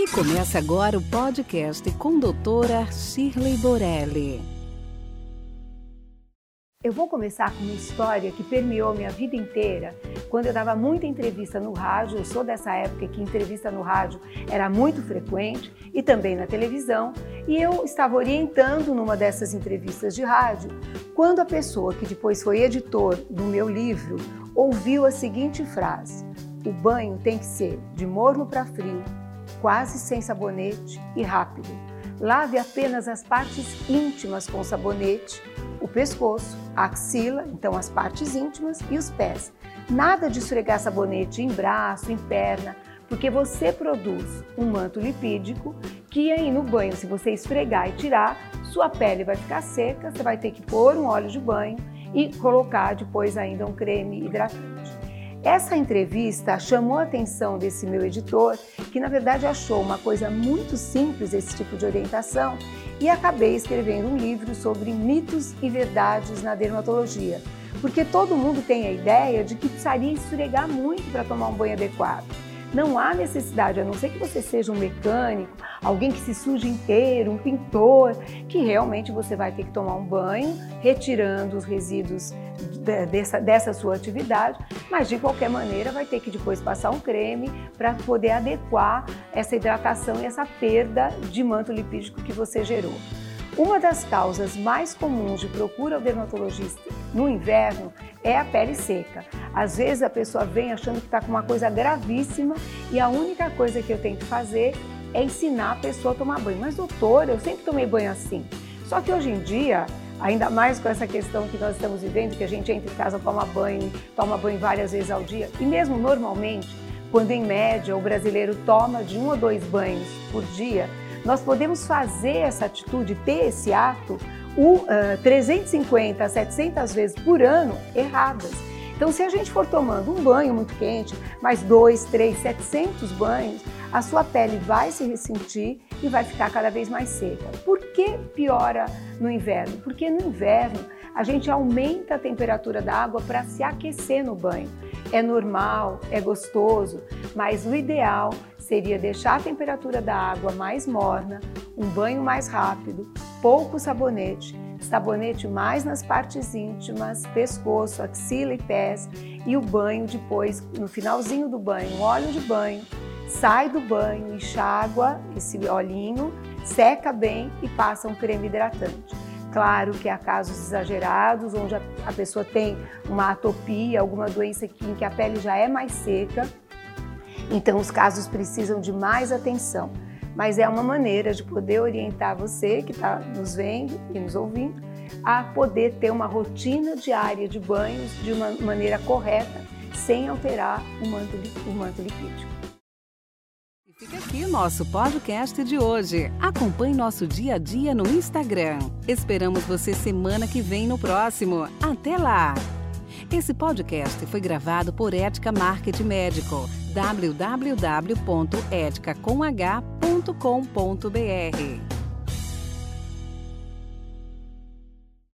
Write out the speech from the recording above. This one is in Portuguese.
E começa agora o podcast com doutora Shirley Borelli. Eu vou começar com uma história que permeou minha vida inteira. Quando eu dava muita entrevista no rádio, eu sou dessa época que entrevista no rádio era muito frequente e também na televisão, e eu estava orientando numa dessas entrevistas de rádio, quando a pessoa que depois foi editor do meu livro ouviu a seguinte frase: O banho tem que ser de morno para frio, quase sem sabonete e rápido. Lave apenas as partes íntimas com sabonete, o pescoço, a axila, então as partes íntimas e os pés. Nada de esfregar sabonete em braço, em perna, porque você produz um manto lipídico que aí no banho, se você esfregar e tirar, sua pele vai ficar seca, você vai ter que pôr um óleo de banho e colocar depois ainda um creme hidratante. Essa entrevista chamou a atenção desse meu editor, que na verdade achou uma coisa muito simples esse tipo de orientação, e acabei escrevendo um livro sobre mitos e verdades na dermatologia, porque todo mundo tem a ideia de que precisaria esfregar muito para tomar um banho adequado. Não há necessidade, a não ser que você seja um mecânico, alguém que se suje inteiro, um pintor, que realmente você vai ter que tomar um banho, retirando os resíduos dessa, dessa sua atividade, mas de qualquer maneira vai ter que depois passar um creme para poder adequar essa hidratação e essa perda de manto lipídico que você gerou. Uma das causas mais comuns de procura ao dermatologista no inverno é a pele seca. Às vezes a pessoa vem achando que está com uma coisa gravíssima e a única coisa que eu tenho que fazer é ensinar a pessoa a tomar banho. Mas doutora, eu sempre tomei banho assim. Só que hoje em dia, ainda mais com essa questão que nós estamos vivendo, que a gente entra em casa, toma banho, toma banho várias vezes ao dia, e mesmo normalmente, quando em média o brasileiro toma de um ou dois banhos por dia, nós podemos fazer essa atitude, ter esse ato, o, uh, 350 a 700 vezes por ano erradas. Então, se a gente for tomando um banho muito quente, mais dois, três, 700 banhos, a sua pele vai se ressentir e vai ficar cada vez mais seca. Por que piora no inverno? Porque no inverno a gente aumenta a temperatura da água para se aquecer no banho. É normal, é gostoso, mas o ideal seria deixar a temperatura da água mais morna, um banho mais rápido, pouco sabonete, sabonete mais nas partes íntimas, pescoço, axila e pés, e o banho depois, no finalzinho do banho, óleo de banho, sai do banho, enxágua esse olhinho, seca bem e passa um creme hidratante. Claro que há casos exagerados, onde a pessoa tem uma atopia, alguma doença em que a pele já é mais seca, então, os casos precisam de mais atenção, mas é uma maneira de poder orientar você que está nos vendo e nos ouvindo a poder ter uma rotina diária de banhos de uma maneira correta, sem alterar o manto, o manto lipídico. Fica aqui nosso podcast de hoje. Acompanhe nosso dia a dia no Instagram. Esperamos você semana que vem no próximo. Até lá! Esse podcast foi gravado por Ética Marketing Médico www.eticacomh.com.br